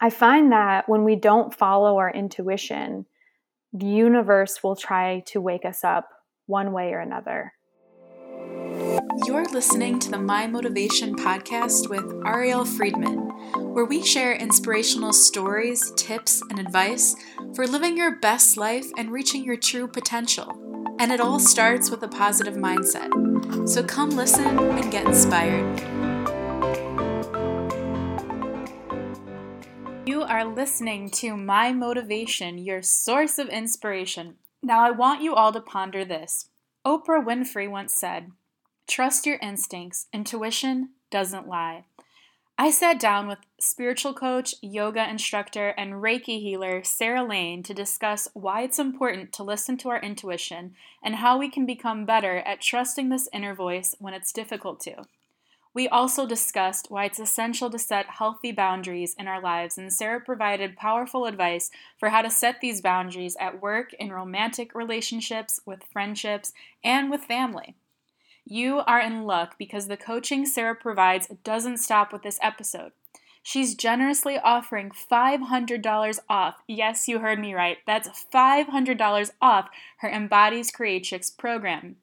I find that when we don't follow our intuition, the universe will try to wake us up one way or another. You're listening to the My Motivation podcast with Ariel Friedman, where we share inspirational stories, tips, and advice for living your best life and reaching your true potential. And it all starts with a positive mindset. So come listen and get inspired. You are listening to My Motivation, your source of inspiration. Now, I want you all to ponder this. Oprah Winfrey once said, Trust your instincts. Intuition doesn't lie. I sat down with spiritual coach, yoga instructor, and Reiki healer Sarah Lane to discuss why it's important to listen to our intuition and how we can become better at trusting this inner voice when it's difficult to. We also discussed why it's essential to set healthy boundaries in our lives, and Sarah provided powerful advice for how to set these boundaries at work, in romantic relationships, with friendships, and with family. You are in luck because the coaching Sarah provides doesn't stop with this episode. She's generously offering $500 off. Yes, you heard me right. That's $500 off her Embodied Creatrix program.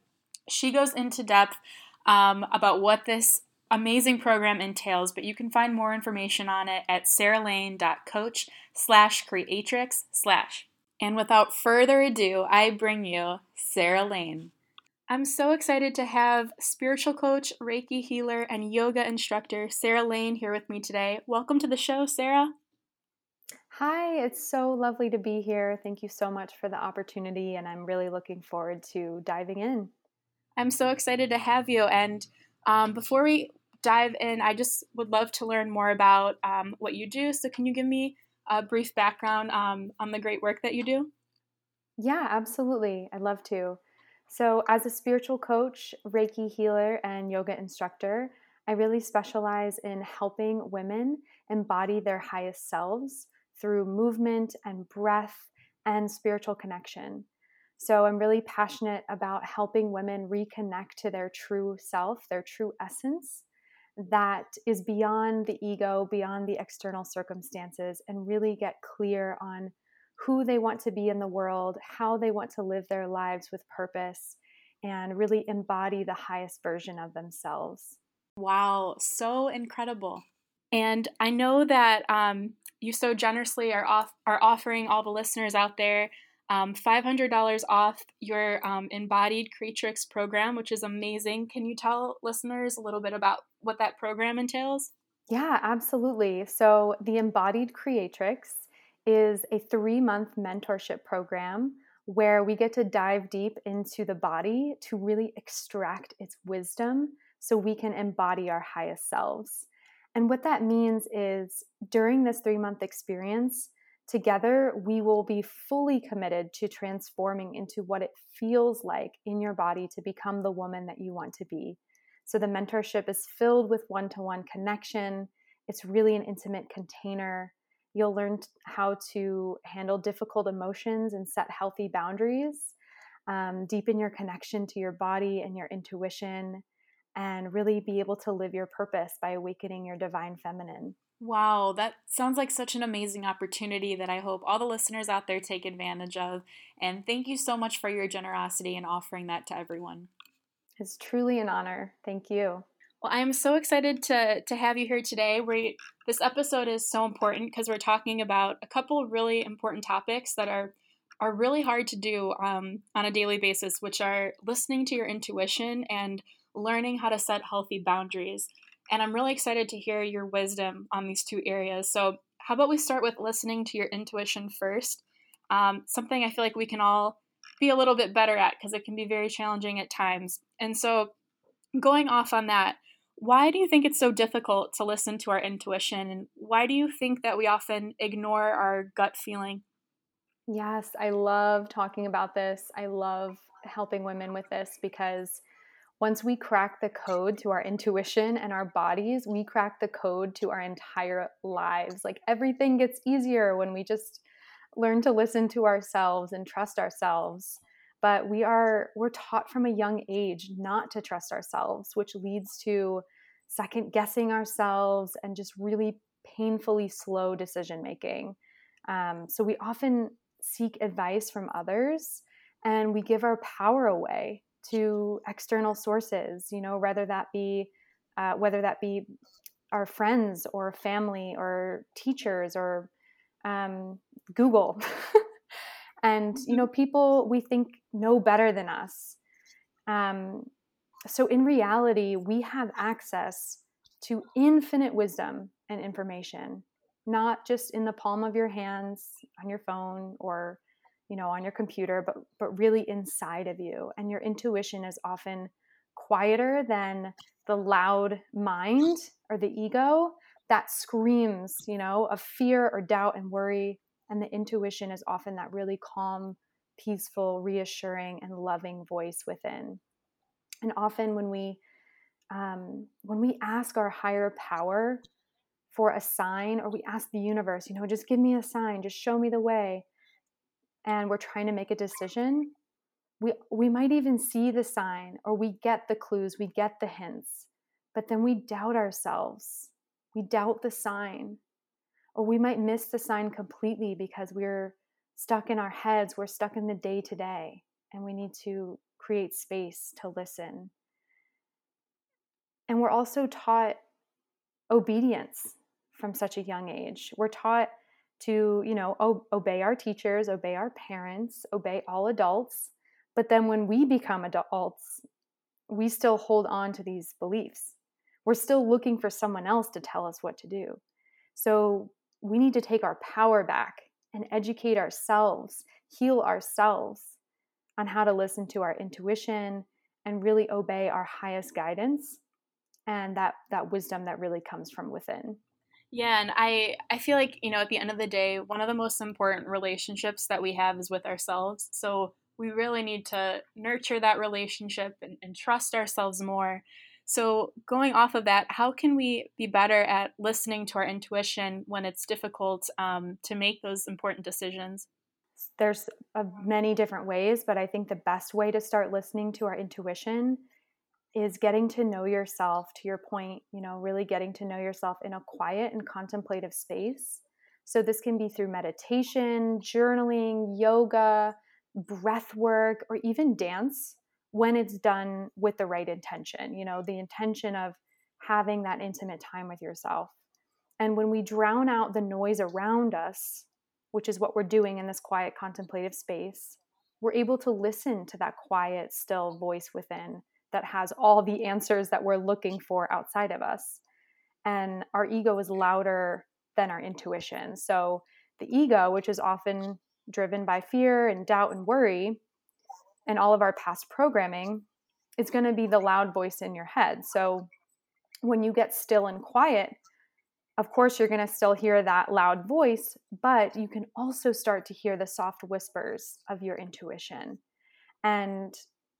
She goes into depth um, about what this amazing program entails, but you can find more information on it at sarahlane.coach slash creatrix slash. And without further ado, I bring you Sarah Lane. I'm so excited to have spiritual coach, Reiki healer, and yoga instructor Sarah Lane here with me today. Welcome to the show, Sarah. Hi, it's so lovely to be here. Thank you so much for the opportunity, and I'm really looking forward to diving in. I'm so excited to have you. And um, before we dive in, I just would love to learn more about um, what you do. So, can you give me a brief background um, on the great work that you do? Yeah, absolutely. I'd love to. So, as a spiritual coach, Reiki healer, and yoga instructor, I really specialize in helping women embody their highest selves through movement and breath and spiritual connection. So, I'm really passionate about helping women reconnect to their true self, their true essence that is beyond the ego, beyond the external circumstances, and really get clear on who they want to be in the world, how they want to live their lives with purpose, and really embody the highest version of themselves. Wow, so incredible. And I know that um, you so generously are off are offering all the listeners out there um, $500 off your um, Embodied Creatrix program, which is amazing. Can you tell listeners a little bit about what that program entails? Yeah, absolutely. So, the Embodied Creatrix is a three month mentorship program where we get to dive deep into the body to really extract its wisdom so we can embody our highest selves. And what that means is during this three month experience, together we will be fully committed to transforming into what it feels like in your body to become the woman that you want to be. So the mentorship is filled with one to one connection, it's really an intimate container You'll learn how to handle difficult emotions and set healthy boundaries, um, deepen your connection to your body and your intuition, and really be able to live your purpose by awakening your divine feminine. Wow, that sounds like such an amazing opportunity that I hope all the listeners out there take advantage of. And thank you so much for your generosity in offering that to everyone. It's truly an honor. Thank you. Well, I am so excited to to have you here today. We this episode is so important because we're talking about a couple really important topics that are are really hard to do um, on a daily basis, which are listening to your intuition and learning how to set healthy boundaries. And I'm really excited to hear your wisdom on these two areas. So, how about we start with listening to your intuition first? Um, something I feel like we can all be a little bit better at because it can be very challenging at times. And so, going off on that, why do you think it's so difficult to listen to our intuition? And why do you think that we often ignore our gut feeling? Yes, I love talking about this. I love helping women with this because once we crack the code to our intuition and our bodies, we crack the code to our entire lives. Like everything gets easier when we just learn to listen to ourselves and trust ourselves but we are we're taught from a young age not to trust ourselves which leads to second guessing ourselves and just really painfully slow decision making. Um, so we often seek advice from others and we give our power away to external sources, you know, whether that be uh, whether that be our friends or family or teachers or um, Google. and you know, people we think know better than us. Um, so in reality, we have access to infinite wisdom and information, not just in the palm of your hands on your phone or you know on your computer but but really inside of you and your intuition is often quieter than the loud mind or the ego that screams you know of fear or doubt and worry and the intuition is often that really calm peaceful reassuring and loving voice within and often when we um, when we ask our higher power for a sign or we ask the universe you know just give me a sign just show me the way and we're trying to make a decision, we we might even see the sign or we get the clues, we get the hints, but then we doubt ourselves. We doubt the sign. Or we might miss the sign completely because we're stuck in our heads, we're stuck in the day to day, and we need to create space to listen. And we're also taught obedience from such a young age. We're taught to, you know, o- obey our teachers, obey our parents, obey all adults. But then when we become adults, we still hold on to these beliefs. We're still looking for someone else to tell us what to do. So we need to take our power back and educate ourselves, heal ourselves on how to listen to our intuition and really obey our highest guidance and that that wisdom that really comes from within. Yeah, and I I feel like, you know, at the end of the day, one of the most important relationships that we have is with ourselves. So we really need to nurture that relationship and, and trust ourselves more. So, going off of that, how can we be better at listening to our intuition when it's difficult um, to make those important decisions? There's uh, many different ways, but I think the best way to start listening to our intuition is getting to know yourself to your point you know really getting to know yourself in a quiet and contemplative space so this can be through meditation journaling yoga breath work or even dance when it's done with the right intention you know the intention of having that intimate time with yourself and when we drown out the noise around us which is what we're doing in this quiet contemplative space we're able to listen to that quiet still voice within that has all the answers that we're looking for outside of us. And our ego is louder than our intuition. So the ego, which is often driven by fear and doubt and worry, and all of our past programming, is going to be the loud voice in your head. So when you get still and quiet, of course, you're going to still hear that loud voice, but you can also start to hear the soft whispers of your intuition. And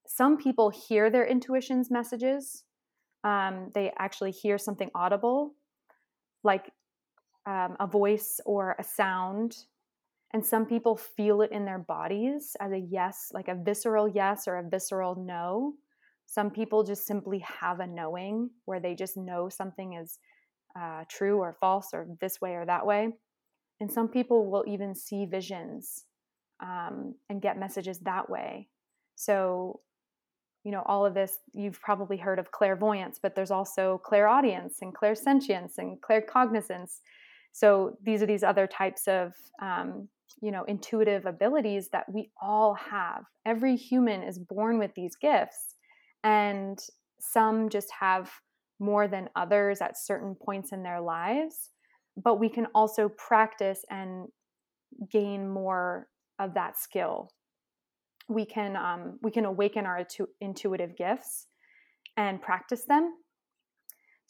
some people hear their intuition's messages. Um, they actually hear something audible, like um, a voice or a sound. And some people feel it in their bodies as a yes, like a visceral yes or a visceral no. Some people just simply have a knowing where they just know something is uh, true or false or this way or that way. And some people will even see visions um, and get messages that way. So you know all of this you've probably heard of clairvoyance but there's also clairaudience and clairsentience and claircognizance so these are these other types of um, you know intuitive abilities that we all have. Every human is born with these gifts and some just have more than others at certain points in their lives but we can also practice and gain more of that skill. We can um, we can awaken our intu- intuitive gifts and practice them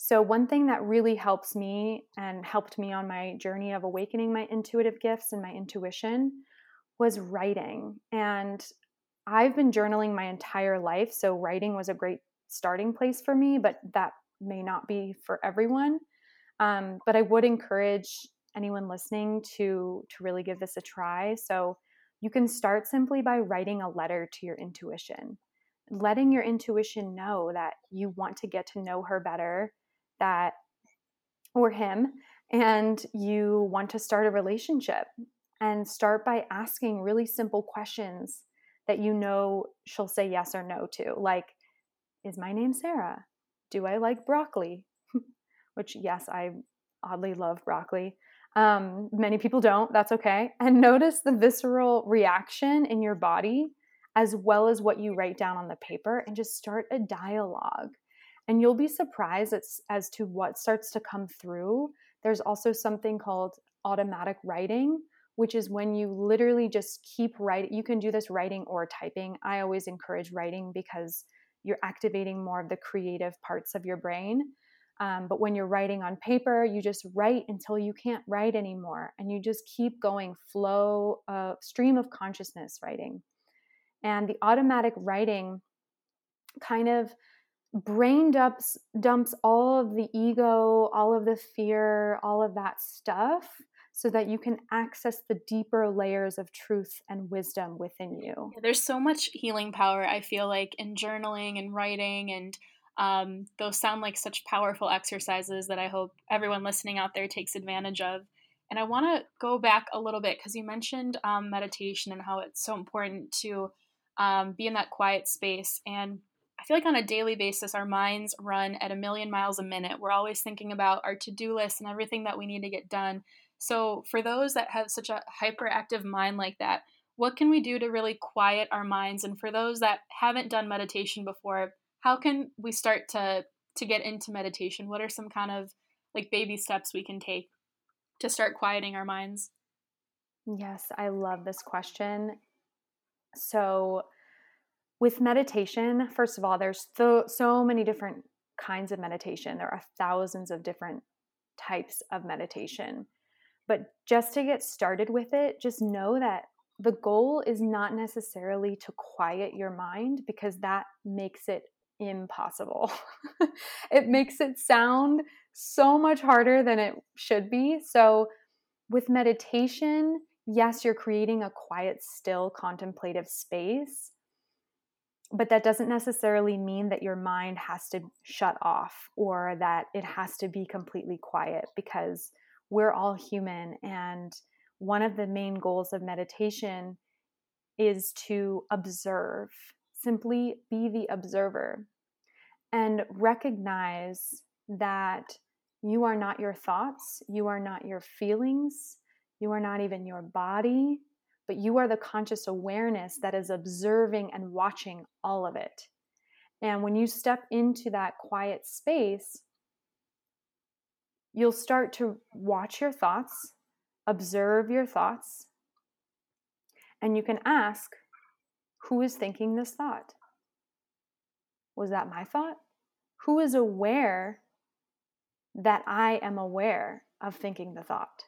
so one thing that really helps me and helped me on my journey of awakening my intuitive gifts and my intuition was writing. And i've been journaling my entire life so writing was a great starting place for me but that may not be for everyone. Um, but i would encourage anyone listening to to really give this a try. So you can start simply by writing a letter to your intuition, letting your intuition know that you want to get to know her better, that or him, and you want to start a relationship and start by asking really simple questions that you know she'll say yes or no to like is my name sarah? Do i like broccoli? Which yes i oddly love broccoli. Um, many people don't that's okay. And notice the visceral reaction in your body as well as what you write down on the paper and just start a dialogue and you'll be surprised as, as to what starts to come through there's also something called automatic writing, which is when you literally just keep writing. You can do this writing or typing. I always encourage writing because you're activating more of the creative parts of your brain. Um, but when you're writing on paper, you just write until you can't write anymore. And you just keep going, flow, uh, stream of consciousness writing. And the automatic writing kind of brain dumps dumps all of the ego, all of the fear, all of that stuff so that you can access the deeper layers of truth and wisdom within you. There's so much healing power I feel like in journaling and writing and um, those sound like such powerful exercises that I hope everyone listening out there takes advantage of. And I want to go back a little bit because you mentioned um, meditation and how it's so important to um, be in that quiet space. And I feel like on a daily basis, our minds run at a million miles a minute. We're always thinking about our to do list and everything that we need to get done. So, for those that have such a hyperactive mind like that, what can we do to really quiet our minds? And for those that haven't done meditation before, how can we start to to get into meditation? What are some kind of like baby steps we can take to start quieting our minds? Yes, I love this question. So, with meditation, first of all, there's so, so many different kinds of meditation. There are thousands of different types of meditation. But just to get started with it, just know that the goal is not necessarily to quiet your mind because that makes it impossible. it makes it sound so much harder than it should be. So, with meditation, yes, you're creating a quiet, still, contemplative space but that doesn't necessarily mean that your mind has to shut off or that it has to be completely quiet because we're all human and one of the main goals of meditation is to observe simply be the observer and recognize that you are not your thoughts you are not your feelings you are not even your body but you are the conscious awareness that is observing and watching all of it. And when you step into that quiet space, you'll start to watch your thoughts, observe your thoughts, and you can ask, who is thinking this thought? Was that my thought? Who is aware that I am aware of thinking the thought?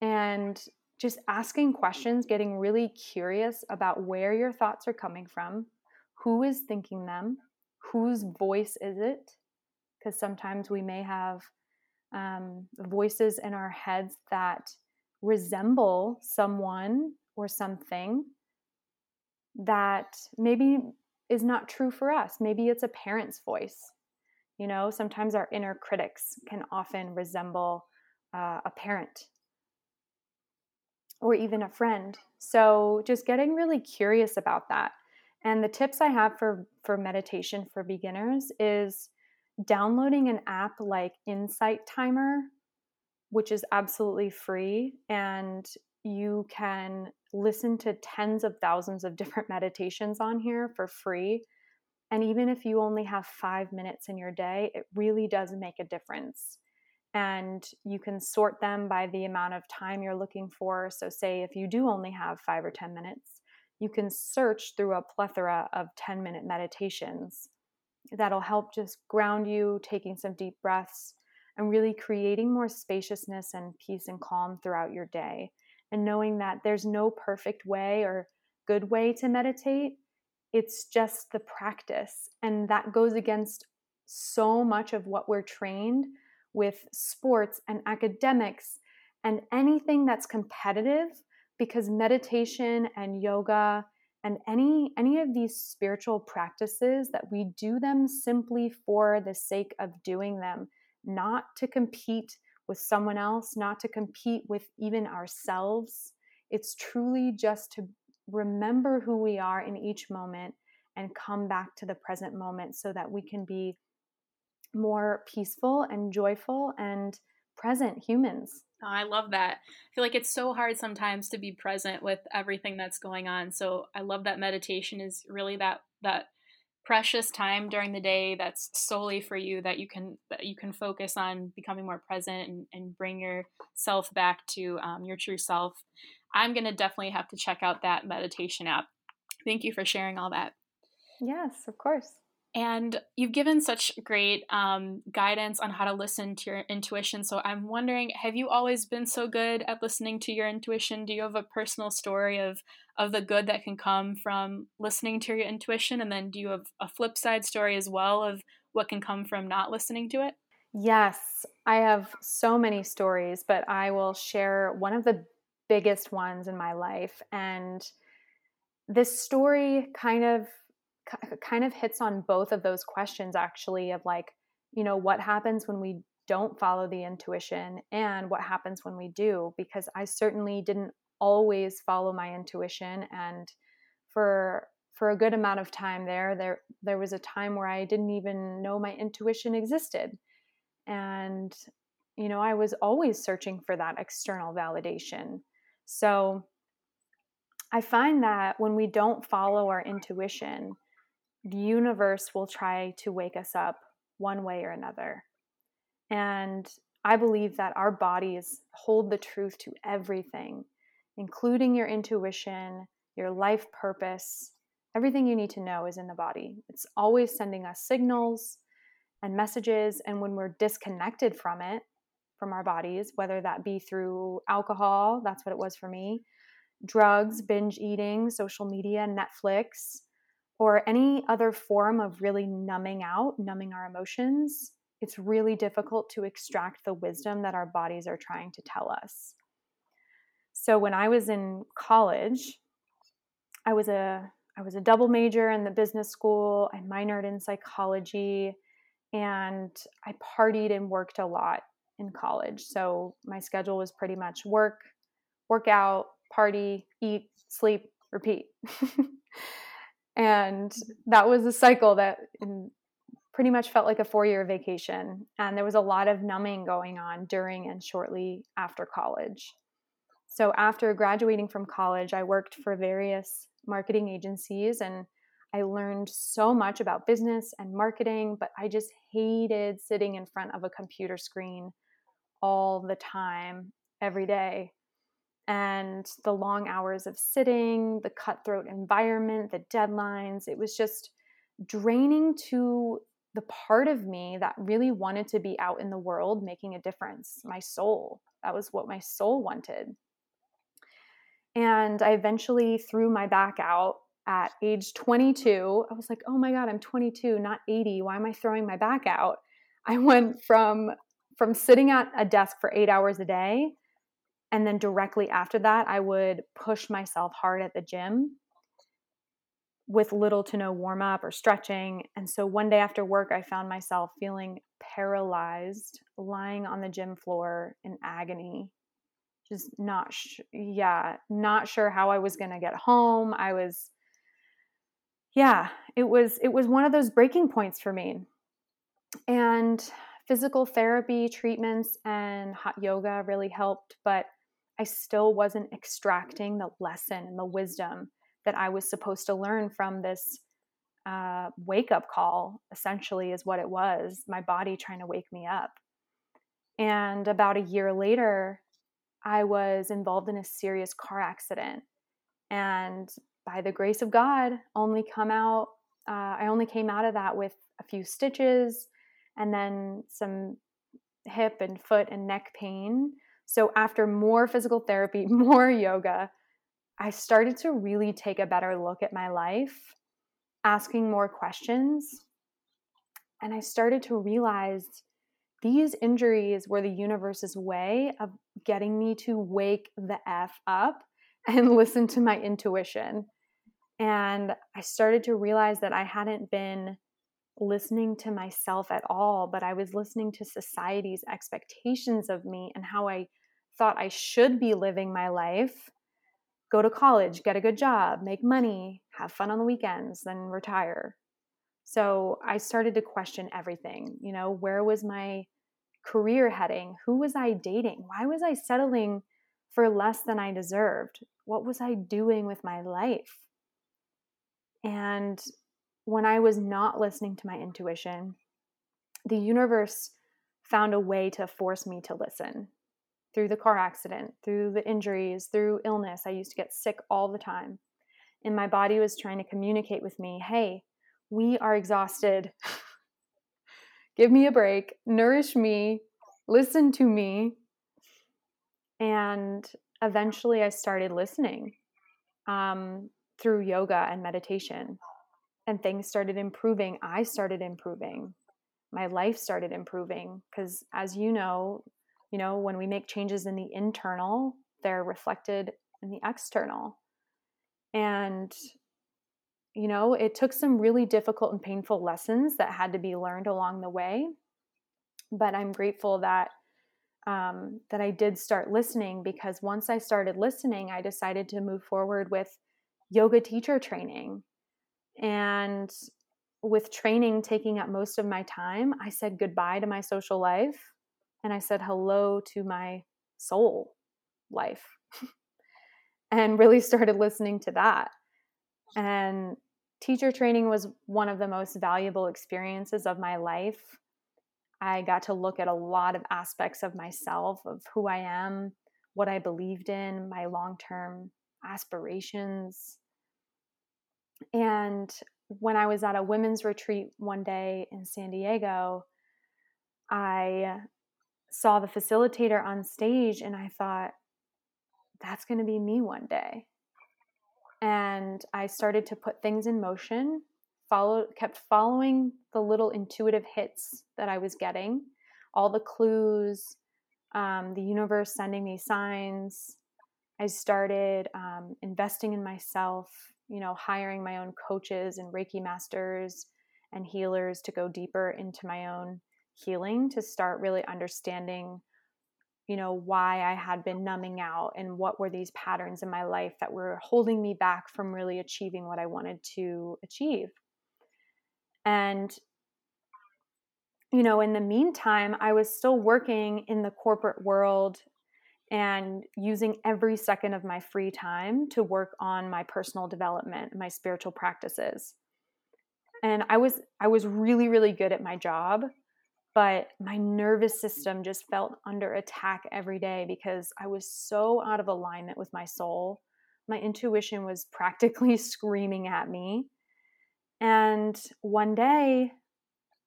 And just asking questions, getting really curious about where your thoughts are coming from, who is thinking them, whose voice is it? Because sometimes we may have um, voices in our heads that resemble someone or something that maybe is not true for us. Maybe it's a parent's voice. You know, sometimes our inner critics can often resemble uh, a parent or even a friend. So just getting really curious about that. And the tips I have for for meditation for beginners is downloading an app like Insight Timer, which is absolutely free and you can listen to tens of thousands of different meditations on here for free. And even if you only have 5 minutes in your day, it really does make a difference and you can sort them by the amount of time you're looking for. So, say if you do only have five or 10 minutes, you can search through a plethora of 10 minute meditations that'll help just ground you, taking some deep breaths, and really creating more spaciousness and peace and calm throughout your day. And knowing that there's no perfect way or good way to meditate, it's just the practice. And that goes against so much of what we're trained with sports and academics and anything that's competitive because meditation and yoga and any any of these spiritual practices that we do them simply for the sake of doing them not to compete with someone else, not to compete with even ourselves. It's truly just to remember who we are in each moment and come back to the present moment so that we can be more peaceful and joyful and present humans. Oh, I love that. I feel like it's so hard sometimes to be present with everything that's going on. So I love that meditation is really that that precious time during the day that's solely for you that you can that you can focus on becoming more present and, and bring yourself back to um, your true self i'm going to definitely have to check out that meditation app thank you for sharing all that yes of course and you've given such great um, guidance on how to listen to your intuition. So I'm wondering, have you always been so good at listening to your intuition? Do you have a personal story of of the good that can come from listening to your intuition? And then do you have a flip side story as well of what can come from not listening to it? Yes, I have so many stories, but I will share one of the biggest ones in my life. And this story kind of kind of hits on both of those questions actually of like you know what happens when we don't follow the intuition and what happens when we do because i certainly didn't always follow my intuition and for for a good amount of time there there there was a time where i didn't even know my intuition existed. And you know i was always searching for that external validation. So i find that when we don't follow our intuition the universe will try to wake us up one way or another. And I believe that our bodies hold the truth to everything, including your intuition, your life purpose. Everything you need to know is in the body. It's always sending us signals and messages. And when we're disconnected from it, from our bodies, whether that be through alcohol, that's what it was for me, drugs, binge eating, social media, Netflix, or any other form of really numbing out, numbing our emotions, it's really difficult to extract the wisdom that our bodies are trying to tell us. So when I was in college, I was a I was a double major in the business school. I minored in psychology and I partied and worked a lot in college. So my schedule was pretty much work, work out, party, eat, sleep, repeat. and that was a cycle that pretty much felt like a four year vacation. And there was a lot of numbing going on during and shortly after college. So after graduating from college i worked for various marketing agencies and i learned so much about business and marketing but i just hated sitting in front of a computer screen all the time every day and the long hours of sitting, the cutthroat environment, the deadlines. It was just draining to the part of me that really wanted to be out in the world making a difference, my soul. That was what my soul wanted. And I eventually threw my back out at age 22. I was like, oh my God, I'm 22, not 80. Why am I throwing my back out? I went from from sitting at a desk for eight hours a day and then directly after that, I would push myself hard at the gym with little to no warm up or stretching. And so one day after work, I found myself feeling paralyzed, lying on the gym floor in agony. Just not, sh- yeah, not sure how I was going to get home. I was, yeah, it was, it was one of those breaking points for me. And physical therapy treatments and hot yoga really helped. But I still wasn't extracting the lesson and the wisdom that I was supposed to learn from this uh, wake up call, essentially, is what it was my body trying to wake me up. And about a year later, I was involved in a serious car accident. And by the grace of God, only come out, uh, I only came out of that with a few stitches and then some hip and foot and neck pain so after more physical therapy, more yoga, I started to really take a better look at my life, asking more questions. And I started to realize these injuries were the universe's way of getting me to wake the F up and listen to my intuition. And I started to realize that I hadn't been listening to myself at all, but I was listening to society's expectations of me and how I thought I should be living my life go to college, get a good job, make money, have fun on the weekends, then retire. So I started to question everything. You know, where was my career heading? Who was I dating? Why was I settling for less than I deserved? What was I doing with my life? And when I was not listening to my intuition, the universe found a way to force me to listen through the car accident, through the injuries, through illness. I used to get sick all the time. And my body was trying to communicate with me hey, we are exhausted. Give me a break, nourish me, listen to me. And eventually I started listening um, through yoga and meditation. And things started improving. I started improving. My life started improving because, as you know, you know, when we make changes in the internal, they're reflected in the external. And, you know, it took some really difficult and painful lessons that had to be learned along the way. But I'm grateful that um, that I did start listening because once I started listening, I decided to move forward with yoga teacher training. And with training taking up most of my time, I said goodbye to my social life and I said hello to my soul life and really started listening to that. And teacher training was one of the most valuable experiences of my life. I got to look at a lot of aspects of myself, of who I am, what I believed in, my long term aspirations. And when I was at a women's retreat one day in San Diego, I saw the facilitator on stage and I thought, that's going to be me one day. And I started to put things in motion, followed, kept following the little intuitive hits that I was getting, all the clues, um, the universe sending me signs. I started um, investing in myself, you know, hiring my own coaches and Reiki masters and healers to go deeper into my own healing to start really understanding you know why i had been numbing out and what were these patterns in my life that were holding me back from really achieving what i wanted to achieve. And you know in the meantime i was still working in the corporate world and using every second of my free time to work on my personal development my spiritual practices and i was i was really really good at my job but my nervous system just felt under attack every day because I was so out of alignment with my soul. My intuition was practically screaming at me. And one day,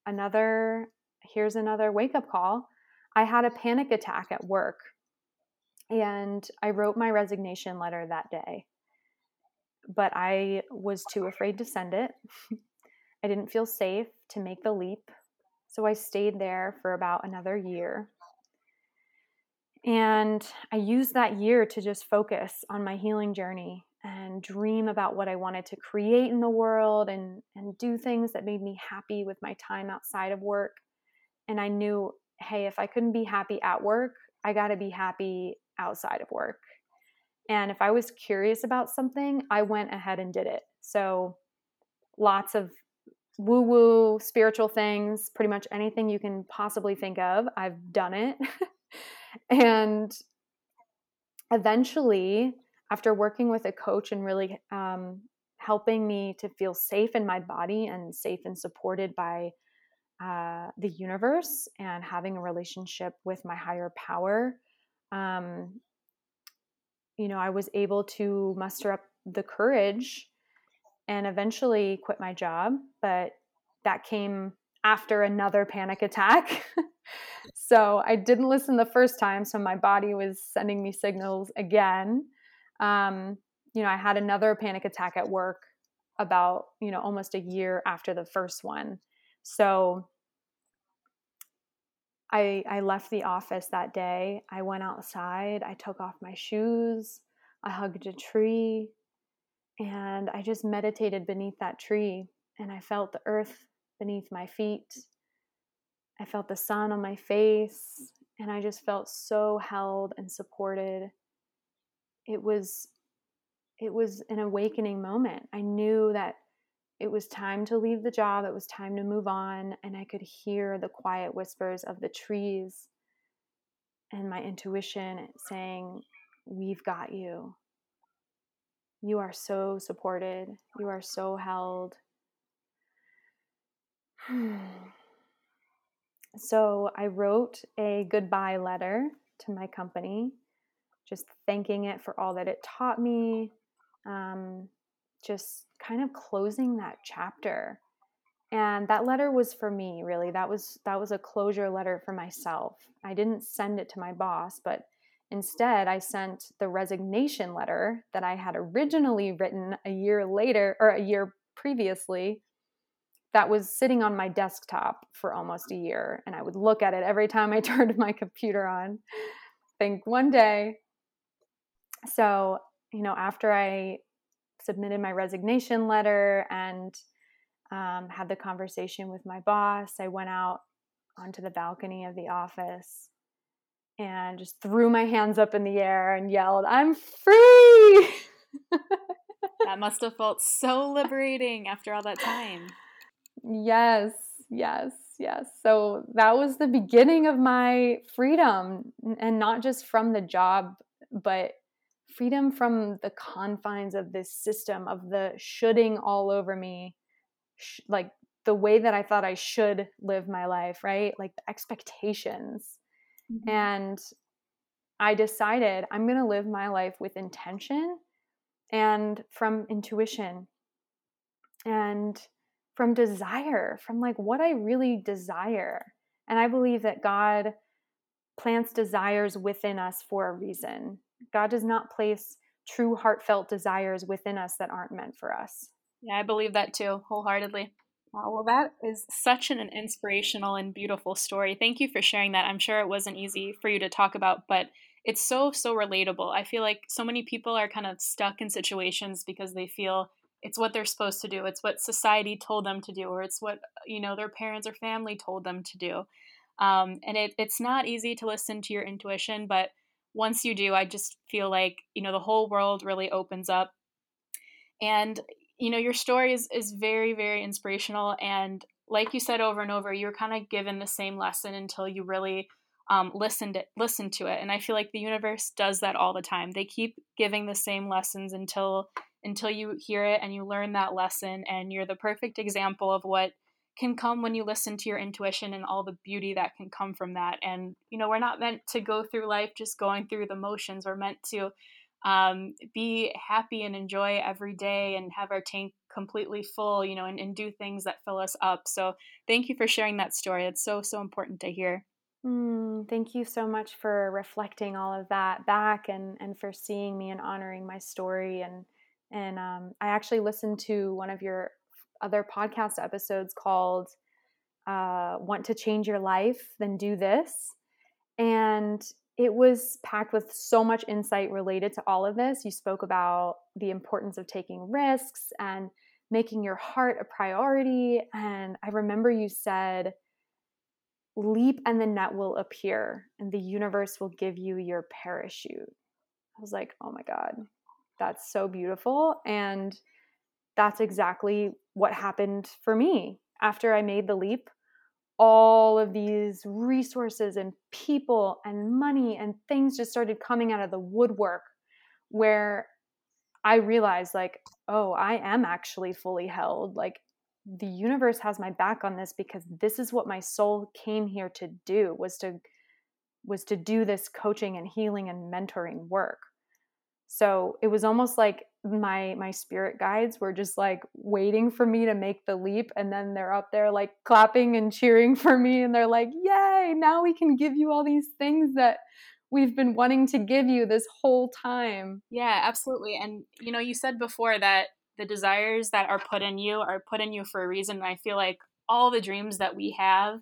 another here's another wake up call. I had a panic attack at work. And I wrote my resignation letter that day. But I was too afraid to send it. I didn't feel safe to make the leap so I stayed there for about another year. And I used that year to just focus on my healing journey and dream about what I wanted to create in the world and, and do things that made me happy with my time outside of work. And I knew, hey, if I couldn't be happy at work, I got to be happy outside of work. And if I was curious about something, I went ahead and did it. So lots of woo woo spiritual things, pretty much anything you can possibly think of. I've done it. and eventually, after working with a coach and really um, helping me to feel safe in my body and safe and supported by uh, the universe and having a relationship with my higher power, um, you know, I was able to muster up the courage and eventually quit my job, but that came after another panic attack. so I didn't listen the first time, so my body was sending me signals again. Um, you know, I had another panic attack at work about, you know, almost a year after the first one. So I I left the office that day. I went outside, I took off my shoes, I hugged a tree, and I just meditated beneath that tree and I felt the earth beneath my feet. I felt the sun on my face, and I just felt so held and supported. It was it was an awakening moment. I knew that it was time to leave the job, it was time to move on, and I could hear the quiet whispers of the trees and my intuition saying, We've got you. You are so supported. You are so held. so I wrote a goodbye letter to my company, just thanking it for all that it taught me, um, just kind of closing that chapter. And that letter was for me, really. That was that was a closure letter for myself. I didn't send it to my boss, but instead I sent the resignation letter that I had originally written a year later or a year previously that was sitting on my desktop for almost a year and I would look at it every time I turned my computer on. Think one day. So, you know, after I submitted my resignation letter and um, had the conversation with my boss. I went out onto the balcony of the office and just threw my hands up in the air and yelled, I'm free! that must have felt so liberating after all that time. Yes, yes, yes. So that was the beginning of my freedom, and not just from the job, but freedom from the confines of this system of the shoulding all over me sh- like the way that I thought I should live my life, right? Like the expectations. Mm-hmm. And I decided I'm going to live my life with intention and from intuition and from desire, from like what I really desire. And I believe that God plants desires within us for a reason. God does not place true heartfelt desires within us that aren't meant for us. Yeah, I believe that too, wholeheartedly. Wow, well, that is such an inspirational and beautiful story. Thank you for sharing that. I'm sure it wasn't easy for you to talk about, but it's so, so relatable. I feel like so many people are kind of stuck in situations because they feel it's what they're supposed to do, it's what society told them to do, or it's what, you know, their parents or family told them to do. Um, and it, it's not easy to listen to your intuition, but once you do, I just feel like, you know, the whole world really opens up. And you know your story is is very very inspirational and like you said over and over you're kind of given the same lesson until you really um, listened it, listen to it and i feel like the universe does that all the time they keep giving the same lessons until until you hear it and you learn that lesson and you're the perfect example of what can come when you listen to your intuition and all the beauty that can come from that and you know we're not meant to go through life just going through the motions we're meant to um, be happy and enjoy every day and have our tank completely full, you know, and, and do things that fill us up. So thank you for sharing that story. It's so, so important to hear. Mm, thank you so much for reflecting all of that back and, and for seeing me and honoring my story. And, and um, I actually listened to one of your other podcast episodes called uh, Want to Change Your Life? Then Do This. And it was packed with so much insight related to all of this. You spoke about the importance of taking risks and making your heart a priority. And I remember you said, leap and the net will appear and the universe will give you your parachute. I was like, oh my God, that's so beautiful. And that's exactly what happened for me. After I made the leap, all of these resources and people and money and things just started coming out of the woodwork where I realized, like, oh, I am actually fully held. Like, the universe has my back on this because this is what my soul came here to do was to was to do this coaching and healing and mentoring work so it was almost like my my spirit guides were just like waiting for me to make the leap and then they're up there like clapping and cheering for me and they're like yay now we can give you all these things that we've been wanting to give you this whole time. Yeah absolutely and you know you said before that the desires that are put in you are put in you for a reason and i feel like all the dreams that we have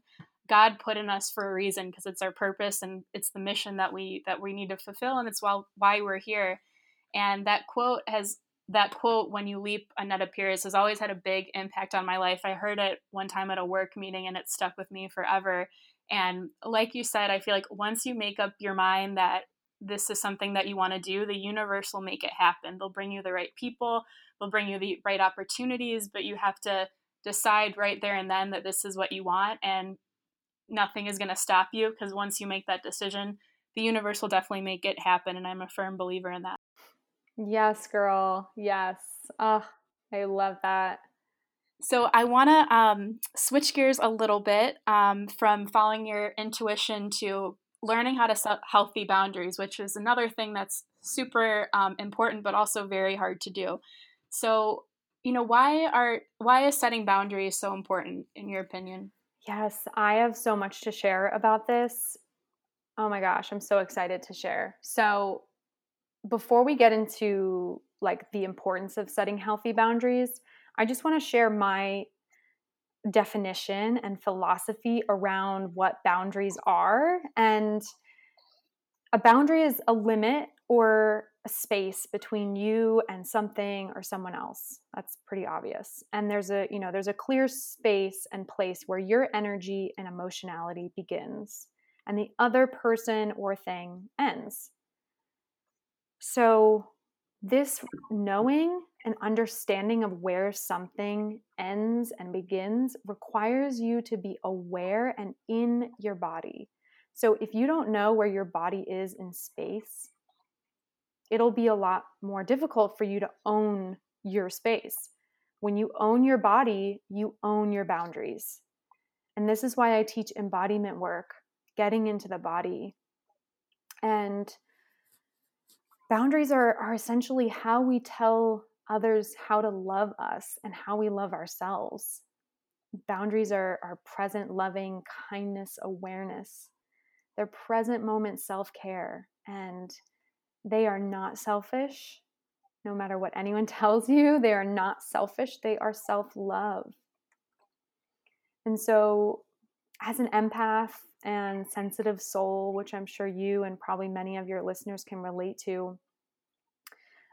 god put in us for a reason because it's our purpose and it's the mission that we that we need to fulfill and it's why why we're here and that quote has that quote, when you leap, a net appears, has always had a big impact on my life. I heard it one time at a work meeting and it stuck with me forever. And like you said, I feel like once you make up your mind that this is something that you want to do, the universe will make it happen. They'll bring you the right people, they'll bring you the right opportunities, but you have to decide right there and then that this is what you want and nothing is going to stop you because once you make that decision, the universe will definitely make it happen. And I'm a firm believer in that. Yes, girl. Yes. Oh, I love that. So I want to um, switch gears a little bit um, from following your intuition to learning how to set healthy boundaries, which is another thing that's super um, important, but also very hard to do. So, you know, why are why is setting boundaries so important in your opinion? Yes, I have so much to share about this. Oh my gosh, I'm so excited to share. So, before we get into like the importance of setting healthy boundaries, I just want to share my definition and philosophy around what boundaries are. And a boundary is a limit or a space between you and something or someone else. That's pretty obvious. And there's a, you know, there's a clear space and place where your energy and emotionality begins and the other person or thing ends. So this knowing and understanding of where something ends and begins requires you to be aware and in your body. So if you don't know where your body is in space, it'll be a lot more difficult for you to own your space. When you own your body, you own your boundaries. And this is why I teach embodiment work, getting into the body. And boundaries are, are essentially how we tell others how to love us and how we love ourselves. Boundaries are, are present, loving, kindness, awareness. They're present moment self care. And they are not selfish. No matter what anyone tells you, they are not selfish. They are self love. And so, as an empath and sensitive soul, which I'm sure you and probably many of your listeners can relate to,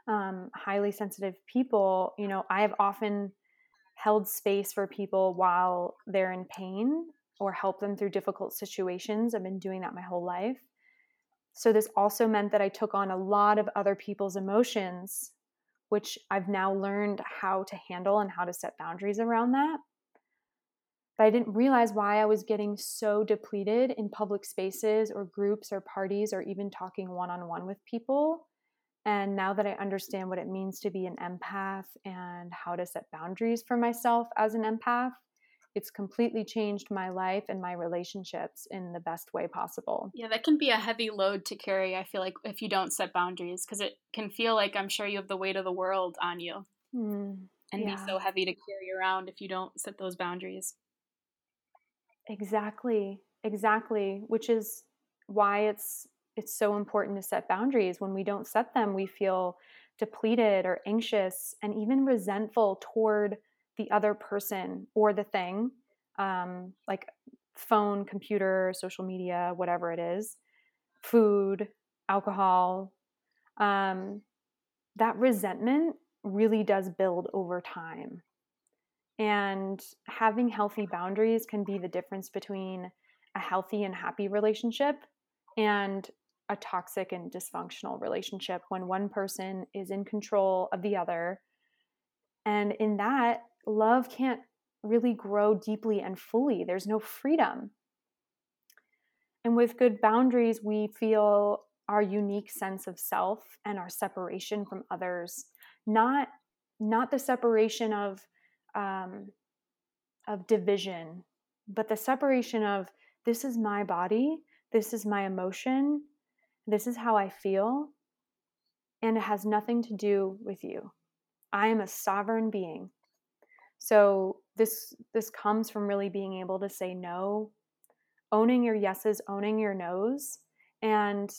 um, highly sensitive people, you know, I have often held space for people while they're in pain or help them through difficult situations. I've been doing that my whole life. So, this also meant that I took on a lot of other people's emotions, which I've now learned how to handle and how to set boundaries around that. But I didn't realize why I was getting so depleted in public spaces or groups or parties or even talking one on one with people and now that I understand what it means to be an empath and how to set boundaries for myself as an empath, it's completely changed my life and my relationships in the best way possible. Yeah, that can be a heavy load to carry, I feel like, if you don't set boundaries, because it can feel like I'm sure you have the weight of the world on you mm, and yeah. be so heavy to carry around if you don't set those boundaries. Exactly, exactly, which is why it's it's so important to set boundaries. When we don't set them, we feel depleted or anxious and even resentful toward the other person or the thing, um, like phone, computer, social media, whatever it is, food, alcohol. Um, that resentment really does build over time. And having healthy boundaries can be the difference between a healthy and happy relationship and a toxic and dysfunctional relationship when one person is in control of the other. And in that, love can't really grow deeply and fully. There's no freedom. And with good boundaries, we feel our unique sense of self and our separation from others, not not the separation of um, of division, but the separation of this is my body, this is my emotion, this is how I feel, and it has nothing to do with you. I am a sovereign being. So this this comes from really being able to say no, owning your yeses, owning your nos, and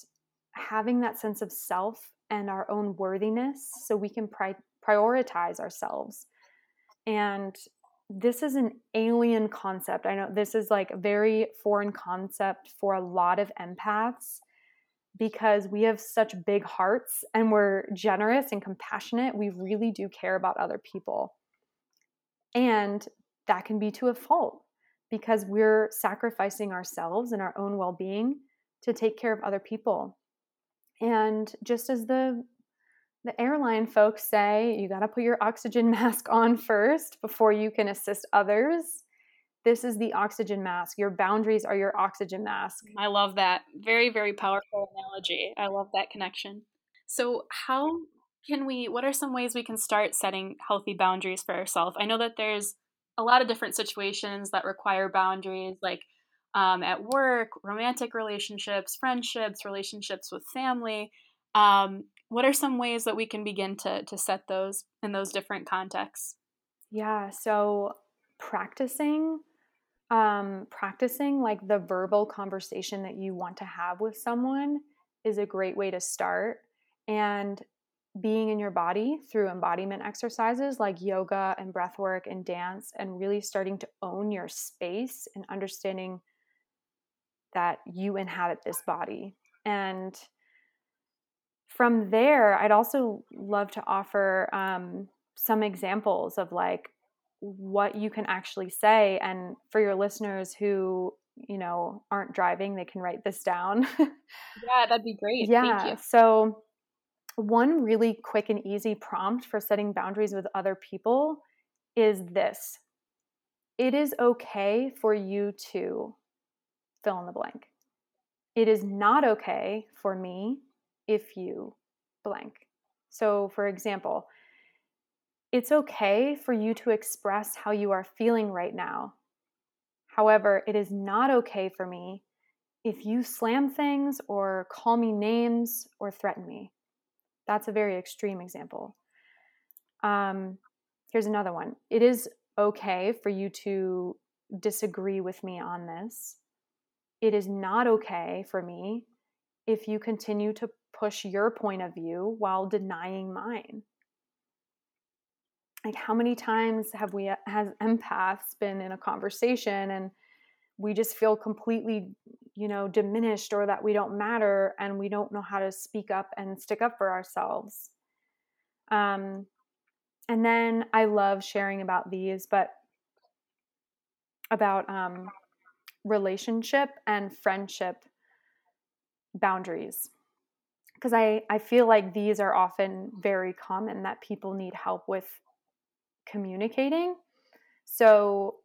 having that sense of self and our own worthiness so we can pri- prioritize ourselves. And this is an alien concept. I know this is like a very foreign concept for a lot of empaths because we have such big hearts and we're generous and compassionate. We really do care about other people. And that can be to a fault because we're sacrificing ourselves and our own well being to take care of other people. And just as the the airline folks say, you got to put your oxygen mask on first before you can assist others. This is the oxygen mask. Your boundaries are your oxygen mask. I love that. Very, very powerful analogy. I love that connection. So, how can we, what are some ways we can start setting healthy boundaries for ourselves? I know that there's a lot of different situations that require boundaries, like um, at work, romantic relationships, friendships, relationships with family. Um, what are some ways that we can begin to, to set those in those different contexts? Yeah, so practicing um, practicing like the verbal conversation that you want to have with someone is a great way to start. And being in your body through embodiment exercises like yoga and breath work and dance, and really starting to own your space and understanding that you inhabit this body. And from there, I'd also love to offer um, some examples of like what you can actually say and for your listeners who you know aren't driving they can write this down. Yeah that'd be great. Yeah so one really quick and easy prompt for setting boundaries with other people is this. It is okay for you to fill in the blank. It is not okay for me if you blank so for example it's okay for you to express how you are feeling right now. However, it is not okay for me if you slam things or call me names or threaten me. That's a very extreme example. Um, here's another one. It is okay for you to disagree with me on this. It is not okay for me if you continue to push your point of view while denying mine. Like how many times have we has empaths been in a conversation and we just feel completely you know diminished or that we don't matter and we don't know how to speak up and stick up for ourselves? Um and then i love sharing about these but about um relationship and friendship boundaries because I, I feel like these are often very common that people need help with communicating. So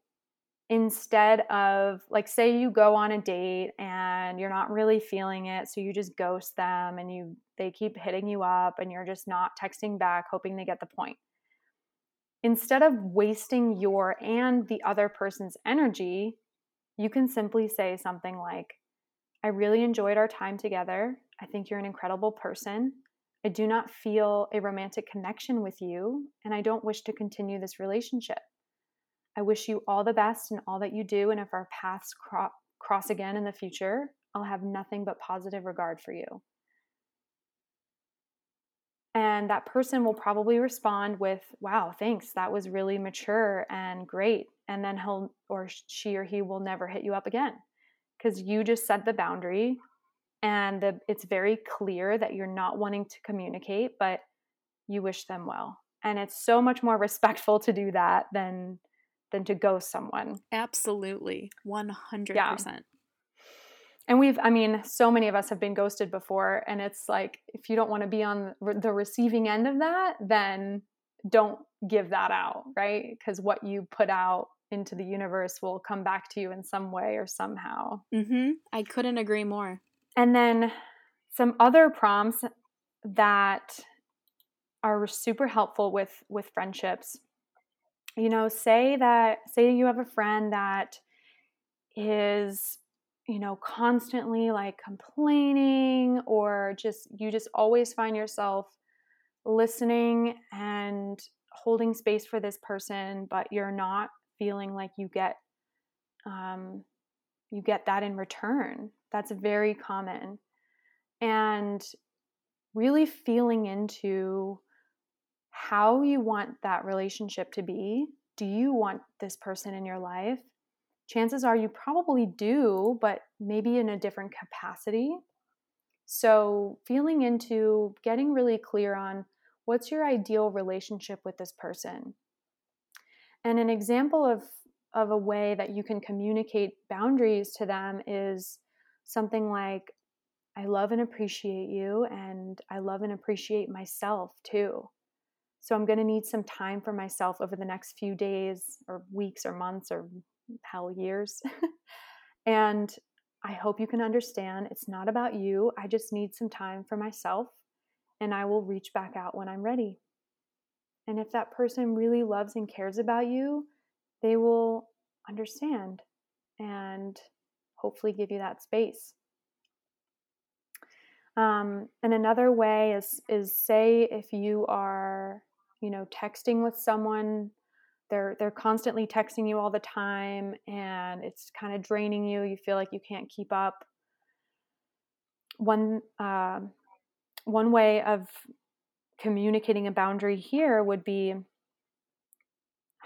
instead of like say you go on a date and you're not really feeling it so you just ghost them and you they keep hitting you up and you're just not texting back hoping they get the point instead of wasting your and the other person's energy you can simply say something like i really enjoyed our time together i think you're an incredible person I do not feel a romantic connection with you, and I don't wish to continue this relationship. I wish you all the best in all that you do, and if our paths cro- cross again in the future, I'll have nothing but positive regard for you. And that person will probably respond with, Wow, thanks. That was really mature and great. And then he'll, or she or he will never hit you up again because you just set the boundary and the, it's very clear that you're not wanting to communicate but you wish them well. And it's so much more respectful to do that than than to ghost someone. Absolutely. 100% yeah. and we've i mean so many of us have been ghosted before and it's like if you don't want to be on the receiving end of that then don't give that out right? Because what you put out into the universe will come back to you in some way or somehow. Mm-hmm. i couldn't agree more and then some other prompts that are super helpful with with friendships. You know, say that say you have a friend that is you know constantly like complaining or just you just always find yourself listening and holding space for this person but you're not feeling like you get um, you get that in return that's very common. And really feeling into how you want that relationship to be. Do you want this person in your life? Chances are you probably do, but maybe in a different capacity. So, feeling into getting really clear on what's your ideal relationship with this person. And an example of, of a way that you can communicate boundaries to them is something like, I love and appreciate you, and I love and appreciate myself too. So I'm going to need some time for myself over the next few days or weeks or months or hell years. and I hope you can understand it's not about you. I just need some time for myself and I will reach back out when I'm ready. And if that person really loves and cares about you, they will understand and hopefully give you that space. Um, and another way is is say if you are, you know, texting with someone, they're they're constantly texting you all the time, and it's kind of draining you. You feel like you can't keep up. One uh, one way of communicating a boundary here would be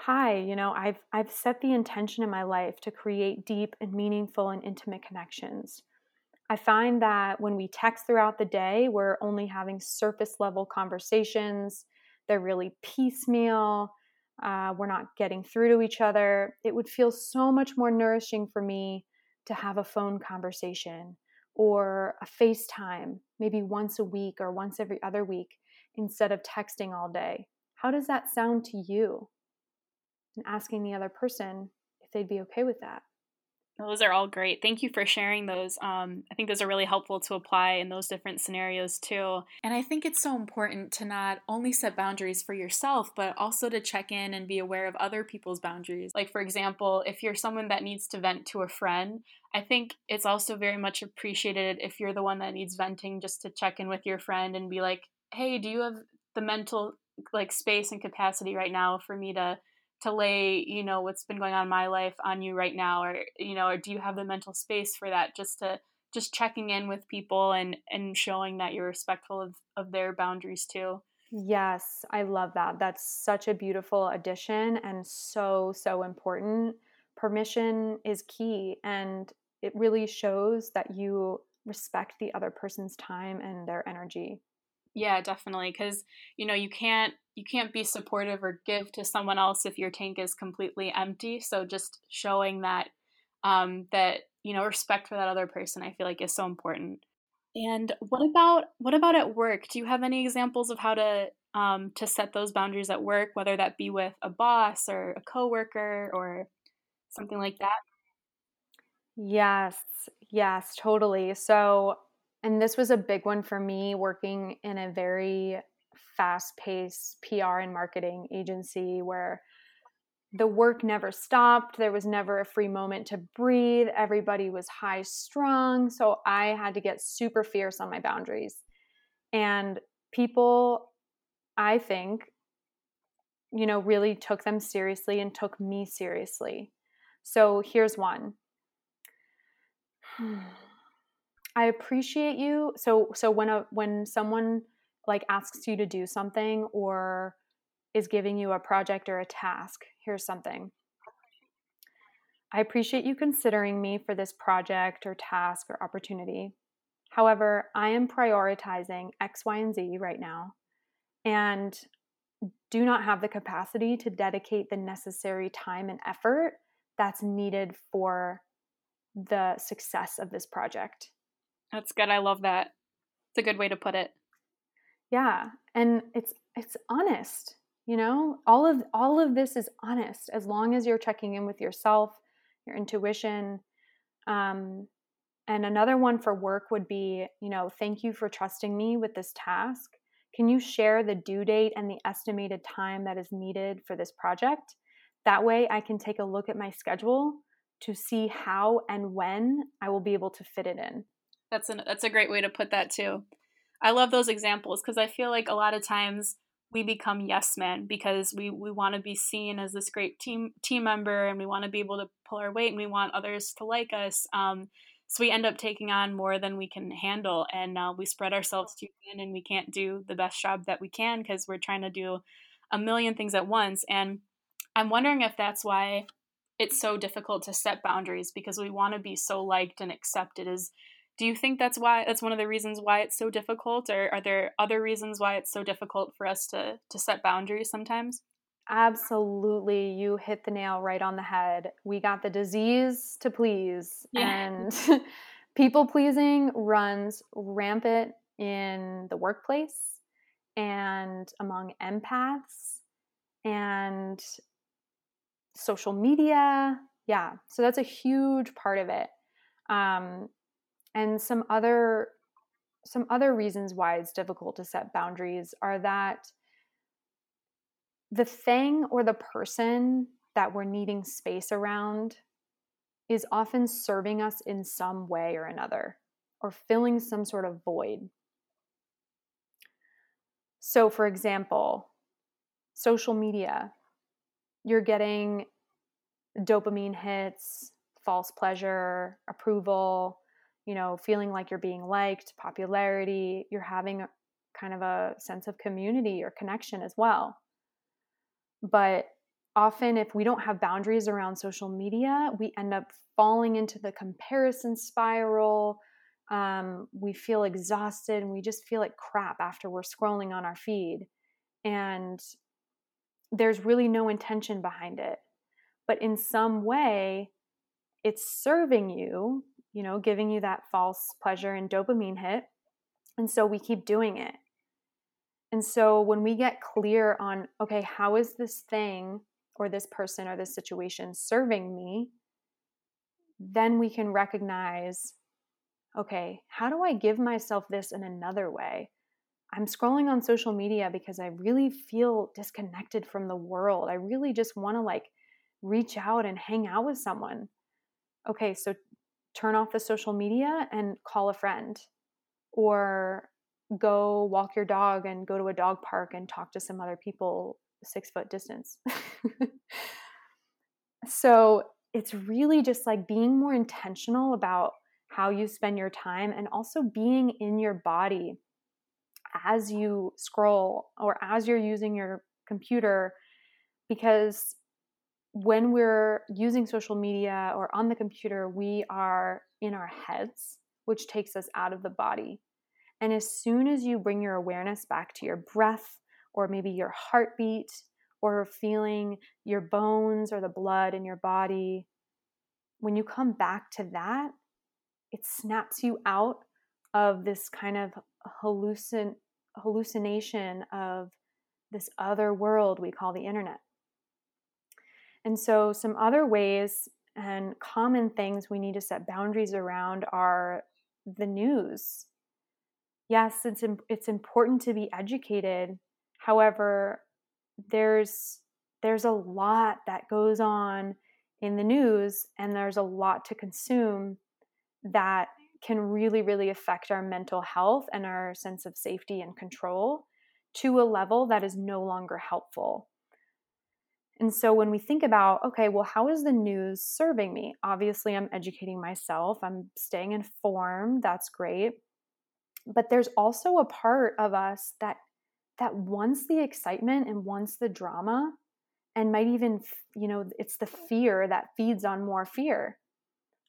hi you know i've i've set the intention in my life to create deep and meaningful and intimate connections i find that when we text throughout the day we're only having surface level conversations they're really piecemeal uh, we're not getting through to each other it would feel so much more nourishing for me to have a phone conversation or a FaceTime, maybe once a week or once every other week, instead of texting all day. How does that sound to you? And asking the other person if they'd be okay with that. Those are all great. Thank you for sharing those. Um, I think those are really helpful to apply in those different scenarios too. And I think it's so important to not only set boundaries for yourself, but also to check in and be aware of other people's boundaries. Like, for example, if you're someone that needs to vent to a friend, I think it's also very much appreciated if you're the one that needs venting just to check in with your friend and be like, hey, do you have the mental like space and capacity right now for me to to lay you know what's been going on in my life on you right now or you know or do you have the mental space for that just to just checking in with people and and showing that you're respectful of, of their boundaries too? Yes i love that that's such a beautiful addition and so so important. Permission is key and it really shows that you respect the other person's time and their energy yeah, definitely cuz you know, you can't you can't be supportive or give to someone else if your tank is completely empty. So just showing that um that, you know, respect for that other person I feel like is so important. And what about what about at work? Do you have any examples of how to um, to set those boundaries at work, whether that be with a boss or a coworker or something like that? Yes, yes, totally. So and this was a big one for me working in a very fast paced PR and marketing agency where the work never stopped. There was never a free moment to breathe. Everybody was high strung. So I had to get super fierce on my boundaries. And people, I think, you know, really took them seriously and took me seriously. So here's one. I appreciate you. So so when a when someone like asks you to do something or is giving you a project or a task, here's something. I appreciate you considering me for this project or task or opportunity. However, I am prioritizing X, Y, and Z right now and do not have the capacity to dedicate the necessary time and effort that's needed for the success of this project. That's good. I love that. It's a good way to put it. Yeah, and it's it's honest. You know, all of all of this is honest as long as you're checking in with yourself, your intuition. Um, and another one for work would be, you know, thank you for trusting me with this task. Can you share the due date and the estimated time that is needed for this project? That way I can take a look at my schedule to see how and when I will be able to fit it in. That's an that's a great way to put that too. I love those examples because I feel like a lot of times we become yes men because we we want to be seen as this great team team member and we want to be able to pull our weight and we want others to like us. Um, so we end up taking on more than we can handle and uh, we spread ourselves too thin and we can't do the best job that we can because we're trying to do a million things at once. And I'm wondering if that's why it's so difficult to set boundaries because we want to be so liked and accepted as do you think that's why that's one of the reasons why it's so difficult or are there other reasons why it's so difficult for us to to set boundaries sometimes? Absolutely. You hit the nail right on the head. We got the disease to please yeah. and people pleasing runs rampant in the workplace and among empaths and social media. Yeah. So that's a huge part of it. Um, and some other some other reasons why it's difficult to set boundaries are that the thing or the person that we're needing space around is often serving us in some way or another or filling some sort of void. So, for example, social media, you're getting dopamine hits, false pleasure, approval, you know, feeling like you're being liked, popularity, you're having a, kind of a sense of community or connection as well. But often, if we don't have boundaries around social media, we end up falling into the comparison spiral. Um, we feel exhausted and we just feel like crap after we're scrolling on our feed. And there's really no intention behind it. But in some way, it's serving you you know, giving you that false pleasure and dopamine hit. And so we keep doing it. And so when we get clear on, okay, how is this thing or this person or this situation serving me? Then we can recognize, okay, how do I give myself this in another way? I'm scrolling on social media because I really feel disconnected from the world. I really just want to like reach out and hang out with someone. Okay, so turn off the social media and call a friend or go walk your dog and go to a dog park and talk to some other people six foot distance. So it's really just like being more intentional about how you spend your time and also being in your body as you scroll or as you're using your computer because when we're using social media or on the computer, we are in our heads, which takes us out of the body. And as soon as you bring your awareness back to your breath, or maybe your heartbeat, or feeling your bones or the blood in your body, when you come back to that, it snaps you out of this kind of hallucin- hallucination of this other world we call the internet. And so, some other ways and common things we need to set boundaries around are the news. Yes, it's it's important to be educated. However, there's there's a lot that goes on in the news and there's a lot to consume that can really really affect our mental health and our sense of safety and control to a level that is no longer helpful. And so when we think about, okay, well, how is the news serving me? Obviously, I'm educating myself, I'm staying informed, that's great. But there's also a part of us that that wants the excitement and wants the drama and might even, you know, it's the fear that feeds on more fear.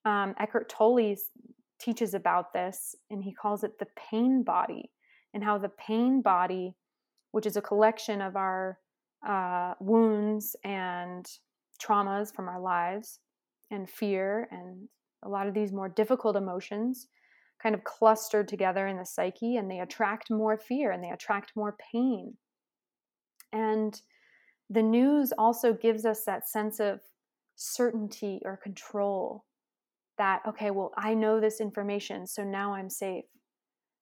Um, Eckhart Tolle teaches about this and he calls it the pain body and how the pain body, which is a collection of our uh, wounds and traumas from our lives and fear and a lot of these more difficult emotions kind of clustered together in the psyche and they attract more fear and they attract more pain. And the news also gives us that sense of certainty or control that, okay, well, I know this information, so now I'm safe.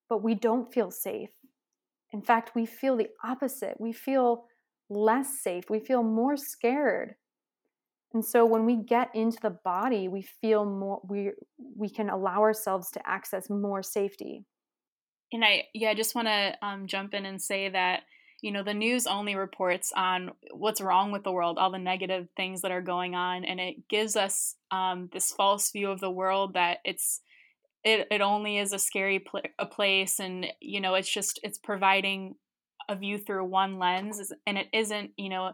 But we don't feel safe. In fact, we feel the opposite. We feel less safe. We feel more scared. And so when we get into the body, we feel more we we can allow ourselves to access more safety. And I yeah, I just want to um, jump in and say that you know the news only reports on what's wrong with the world, all the negative things that are going on, and it gives us um, this false view of the world that it's it, it only is a scary pl- a place, and you know it's just it's providing a view through one lens and it isn't you know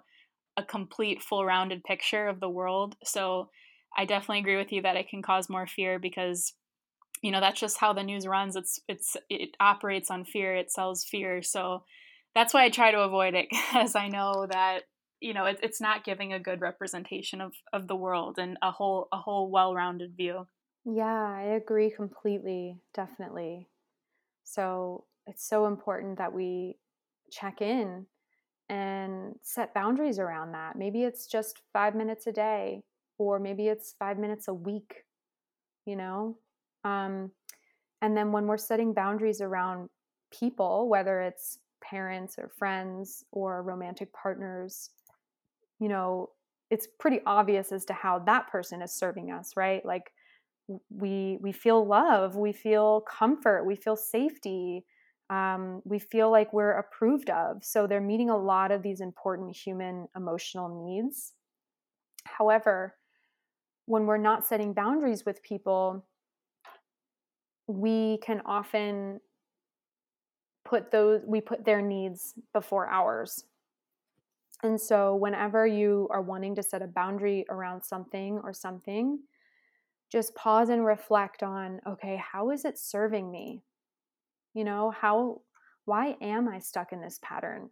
a complete full rounded picture of the world. So i definitely agree with you that it can cause more fear because you know that's just how the news runs. It's it's it operates on fear. It sells fear. So that's why i try to avoid it because i know that you know it, it's not giving a good representation of of the world and a whole a whole well-rounded view. Yeah i agree completely definitely. So it's so important that we check in and set boundaries around that maybe it's just five minutes a day or maybe it's five minutes a week you know um, and then when we're setting boundaries around people, whether it's parents or friends or romantic partners, you know, it's pretty obvious as to how that person is serving us, right? Like we we feel love, we feel comfort, we feel safety, um, we feel like we're approved of. So they're meeting a lot of these important human emotional needs. However, when we're not setting boundaries with people, we can often put those we put their needs before ours and so whenever you are wanting to set a boundary around something or something just pause and reflect on okay how is it serving me you know how why am i stuck in this pattern?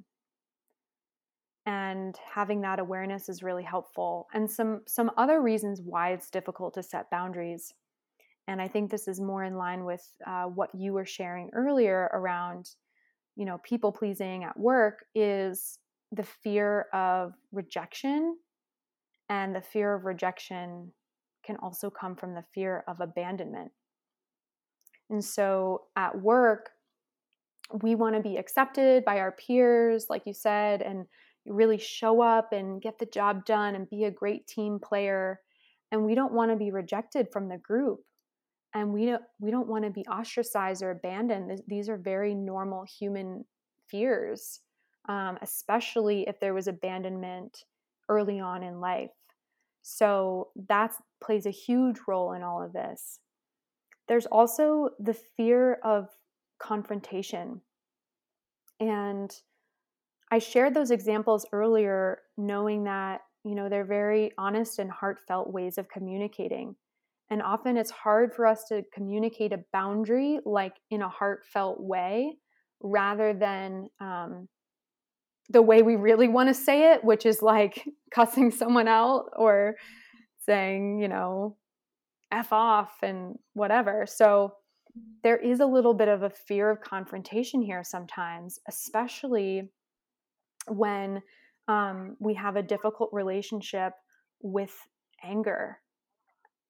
And having that awareness is really helpful. And some some other reasons why it's difficult to set boundaries and i think this is more in line with uh, what you were sharing earlier around you know people pleasing at work is the fear of rejection and the fear of rejection can also come from the fear of abandonment and so at work we want to be accepted by our peers like you said and really show up and get the job done and be a great team player. And we don't want to be rejected from the group. And we don't we don't want to be ostracized or abandoned. These are very normal human fears um, especially if there was abandonment early on in life. So that plays a huge role in all of this there's also the fear of confrontation. And i shared those examples earlier knowing that you know they're very honest and heartfelt ways of communicating. And often it's hard for us to communicate a boundary like in a heartfelt way rather than um, the way we really want to say it, which is like cussing someone out or saying, you know, F off and whatever. So there is a little bit of a fear of confrontation here sometimes, especially when um, we have a difficult relationship with anger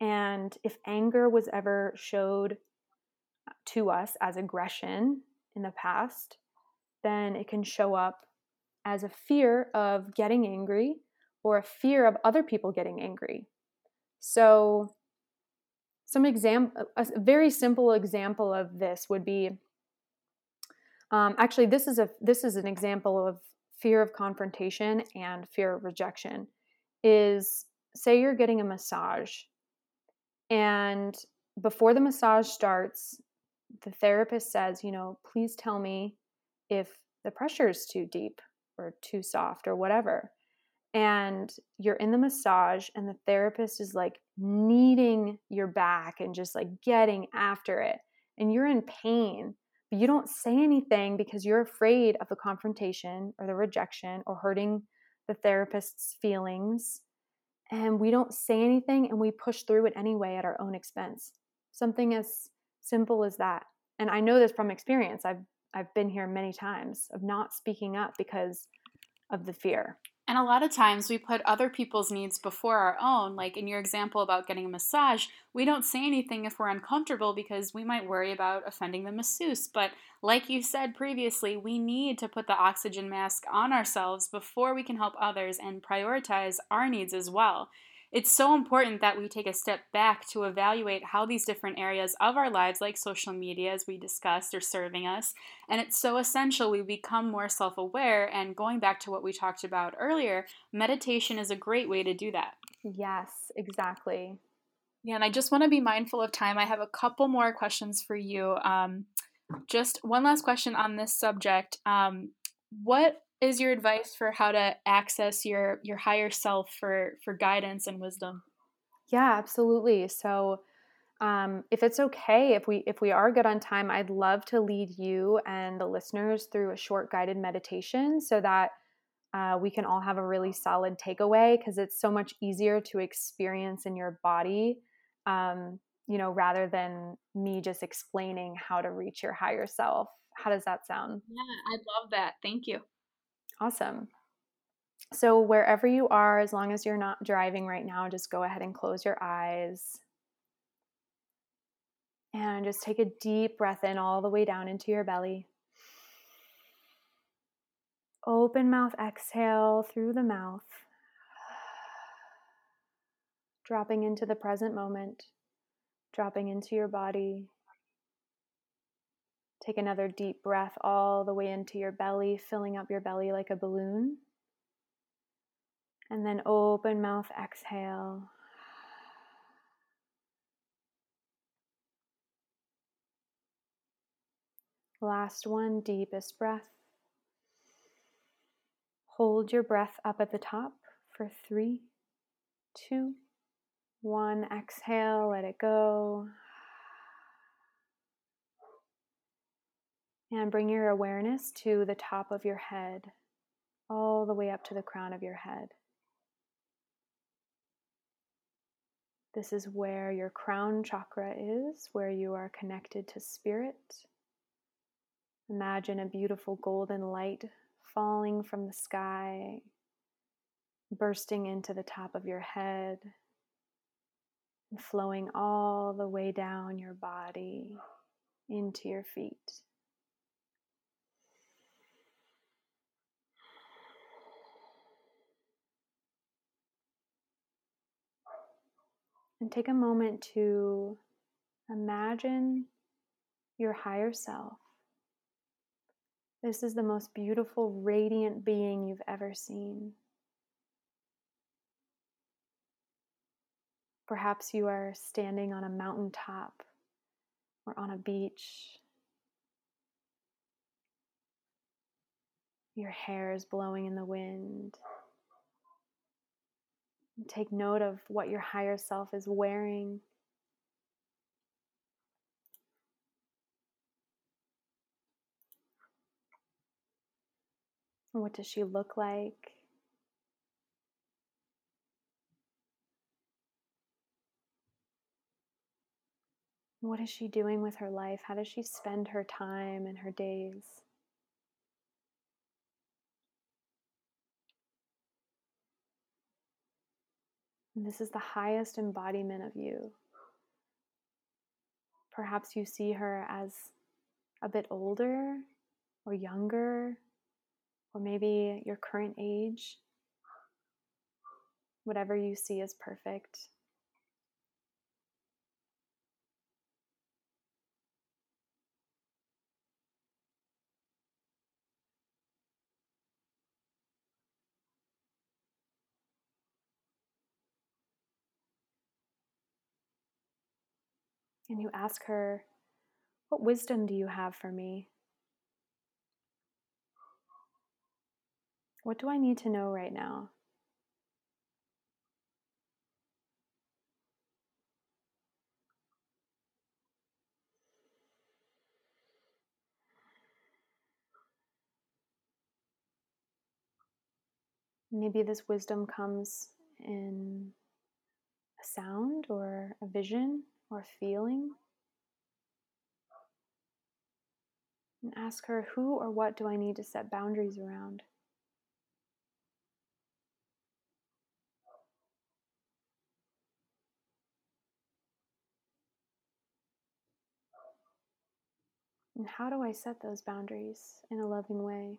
and if anger was ever showed to us as aggression in the past, then it can show up as a fear of getting angry or a fear of other people getting angry. So, some example, a very simple example of this would be um, actually this is a this is an example of fear of confrontation and fear of rejection. Is say you're getting a massage and before the massage starts, the therapist says, you know, please tell me if the pressure is too deep or too soft or whatever. And you're in the massage, and the therapist is like kneading your back and just like getting after it. And you're in pain, but you don't say anything because you're afraid of the confrontation or the rejection or hurting the therapist's feelings and we don't say anything and we push through it anyway at our own expense. Something as simple as that. And I know this from experience. I've I've been here many times of not speaking up because of the fear. And a lot of times we put other people's needs before our own. Like in your example about getting a massage, we don't say anything if we're uncomfortable because we might worry about offending the masseuse. But like you said previously, we need to put the oxygen mask on ourselves before we can help others and prioritize our needs as well. It's so important that we take a step back to evaluate how these different areas of our lives, like social media, as we discussed, are serving us. And it's so essential we become more self aware. And going back to what we talked about earlier, meditation is a great way to do that. Yes, exactly. Yeah, and I just want to be mindful of time. I have a couple more questions for you. Um, just one last question on this subject. Um, what is your advice for how to access your your higher self for for guidance and wisdom? Yeah, absolutely. So Um, if it's okay, if we if we are good on time, I'd love to lead you and the listeners through a short guided meditation so that uh, we can all have a really solid takeaway because it's so much easier to experience in your body, um, you know, rather than me just explaining how to reach your higher self. How does that sound? Yeah, I love that. Thank you. Awesome. So, wherever you are, as long as you're not driving right now, just go ahead and close your eyes. And just take a deep breath in all the way down into your belly. Open mouth exhale through the mouth, dropping into the present moment, dropping into your body. Take another deep breath all the way into your belly, filling up your belly like a balloon. And then open mouth exhale. Last one, deepest breath. Hold your breath up at the top for three, two, one. Exhale, let it go. And bring your awareness to the top of your head, all the way up to the crown of your head. This is where your crown chakra is, where you are connected to spirit. Imagine a beautiful golden light falling from the sky, bursting into the top of your head, and flowing all the way down your body into your feet. And take a moment to imagine your higher self this is the most beautiful, radiant being you've ever seen. Perhaps you are standing on a mountaintop or on a beach. Your hair is blowing in the wind. Take note of what your higher self is wearing. What does she look like? What is she doing with her life? How does she spend her time and her days? And this is the highest embodiment of you. Perhaps you see her as a bit older or younger or maybe your current age. Whatever you see is perfect. And you ask her, What wisdom do you have for me? What do I need to know right now? Maybe this wisdom comes in a sound or a vision or feeling. And ask her, who or what do I need to set boundaries around? And how do I set those boundaries in a loving way?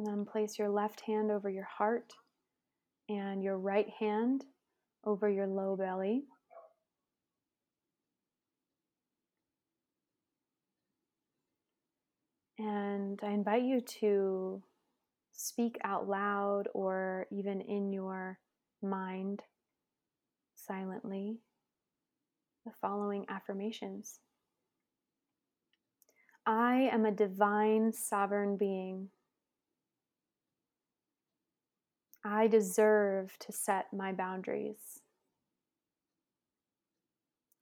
And then place your left hand over your heart and your right hand over your low belly. And I invite you to speak out loud or even in your mind silently the following affirmations I am a divine sovereign being. I deserve to set my boundaries.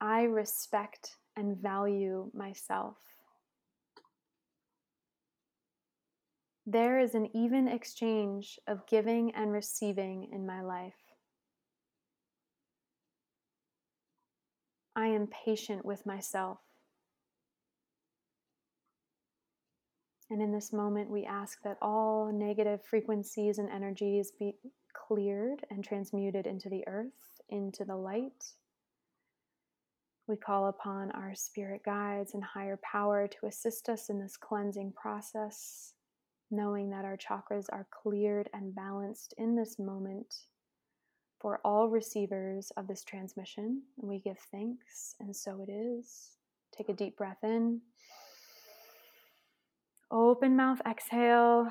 I respect and value myself. There is an even exchange of giving and receiving in my life. I am patient with myself. And in this moment, we ask that all negative frequencies and energies be cleared and transmuted into the earth, into the light. We call upon our spirit guides and higher power to assist us in this cleansing process, knowing that our chakras are cleared and balanced in this moment for all receivers of this transmission. We give thanks, and so it is. Take a deep breath in. Open mouth, exhale.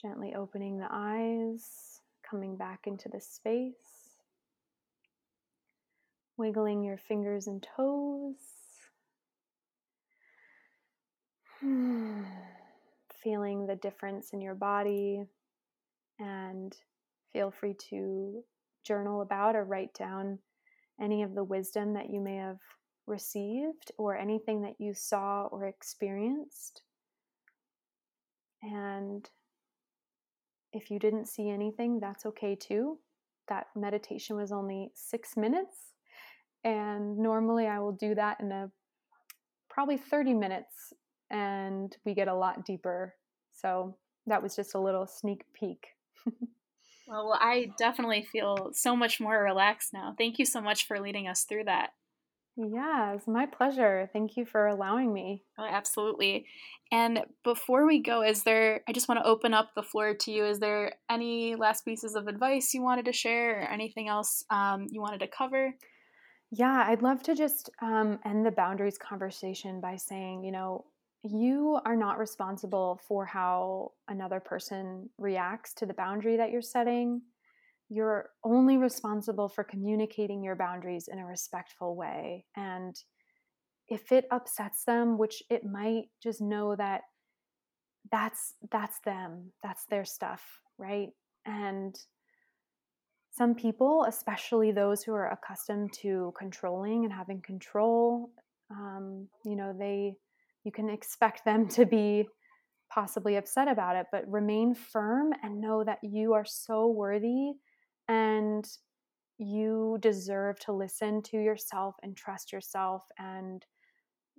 Gently opening the eyes, coming back into the space. Wiggling your fingers and toes. Feeling the difference in your body. And feel free to journal about or write down any of the wisdom that you may have received or anything that you saw or experienced. And if you didn't see anything, that's okay too. That meditation was only six minutes. And normally I will do that in a probably 30 minutes and we get a lot deeper. So that was just a little sneak peek. well, I definitely feel so much more relaxed now. Thank you so much for leading us through that. Yeah, it's my pleasure. Thank you for allowing me. Oh, absolutely. And before we go, is there, I just want to open up the floor to you. Is there any last pieces of advice you wanted to share or anything else um, you wanted to cover? Yeah, I'd love to just um, end the boundaries conversation by saying, you know, you are not responsible for how another person reacts to the boundary that you're setting you're only responsible for communicating your boundaries in a respectful way. And if it upsets them, which it might, just know that that's that's them. That's their stuff, right? And some people, especially those who are accustomed to controlling and having control, um, you know, they you can expect them to be possibly upset about it, but remain firm and know that you are so worthy and you deserve to listen to yourself and trust yourself and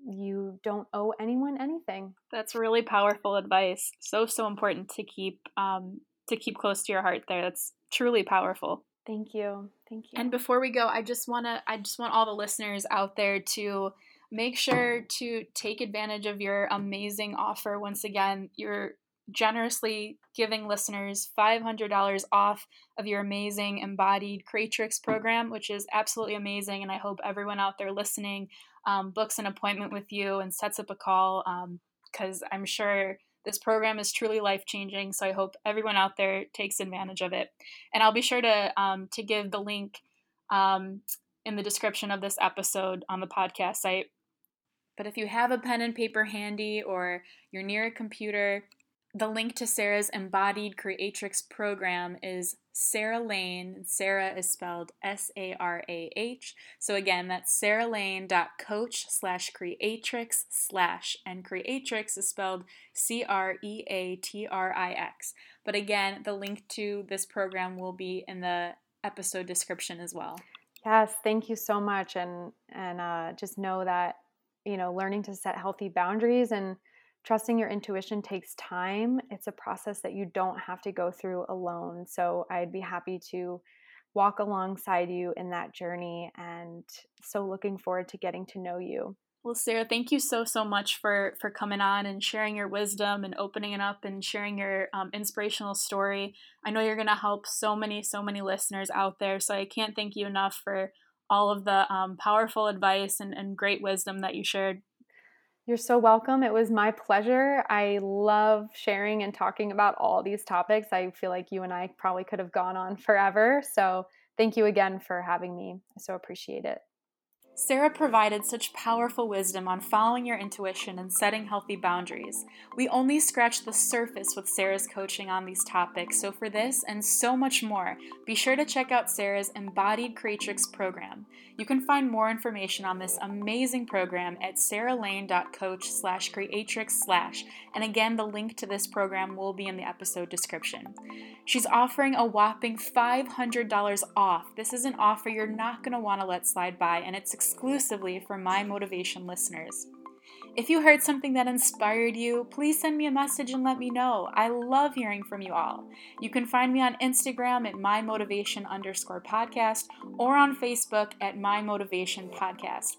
you don't owe anyone anything. That's really powerful advice. So so important to keep um, to keep close to your heart there. That's truly powerful. Thank you. Thank you. and before we go i just want to i just want all the listeners out there to make sure to take advantage of your amazing offer once again. You're generously giving listeners $500 off of your amazing embodied creatrix program which is absolutely amazing and i hope everyone out there listening um, books an appointment with you and sets up a call because um, i'm sure this program is truly life changing so i hope everyone out there takes advantage of it. And i'll be sure to um, to give the link um, in the description of this episode on the podcast site. But if you have a pen and paper handy or you're near a computer the link to Sarah's embodied creatrix program is Sarah Lane. Sarah is spelled S A R A H. So again, that's sarahlane.coach slash creatrix slash, and creatrix is spelled C R E A T R I X. But again, the link to this program will be in the episode description as well. Yes, thank you so much, and and uh, just know that you know learning to set healthy boundaries and trusting your intuition takes time. It's a process that you don't have to go through alone. So I'd be happy to walk alongside you in that journey and so looking forward to getting to know you. Well, Sarah, thank you so so much for for coming on and sharing your wisdom and opening it up and sharing your um, inspirational story. I know you're going to help so many so many listeners out there, so I can't thank you enough for all of the um, powerful advice and, and great wisdom that you shared You're so welcome. It was my pleasure. I love sharing and talking about all these topics. I feel like you and I probably could have gone on forever. So, thank you again for having me. I so appreciate it. Sarah provided such powerful wisdom on following your intuition and setting healthy boundaries. We only scratched the surface with Sarah's coaching on these topics, so for this and so much more, be sure to check out Sarah's Embodied Creatrix program. You can find more information on this amazing program at sarahlane.coach slash creatrix slash, and again, the link to this program will be in the episode description. She's offering a whopping $500 off. This is an offer you're not going to want to let slide by, and it's exclusively for my motivation listeners. If you heard something that inspired you, please send me a message and let me know. I love hearing from you all. You can find me on Instagram at mymotivation underscore podcast or on Facebook at mymotivation podcast.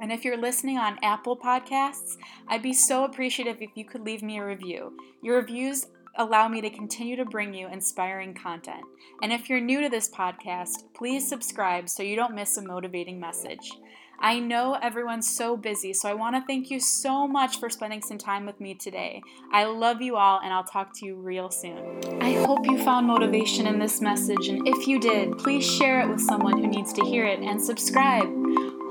And if you're listening on Apple Podcasts, I'd be so appreciative if you could leave me a review. Your reviews allow me to continue to bring you inspiring content. And if you're new to this podcast, please subscribe so you don't miss a motivating message. I know everyone's so busy, so I want to thank you so much for spending some time with me today. I love you all, and I'll talk to you real soon. I hope you found motivation in this message, and if you did, please share it with someone who needs to hear it and subscribe.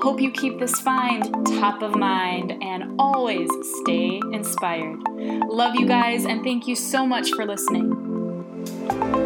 Hope you keep this find top of mind and always stay inspired. Love you guys and thank you so much for listening.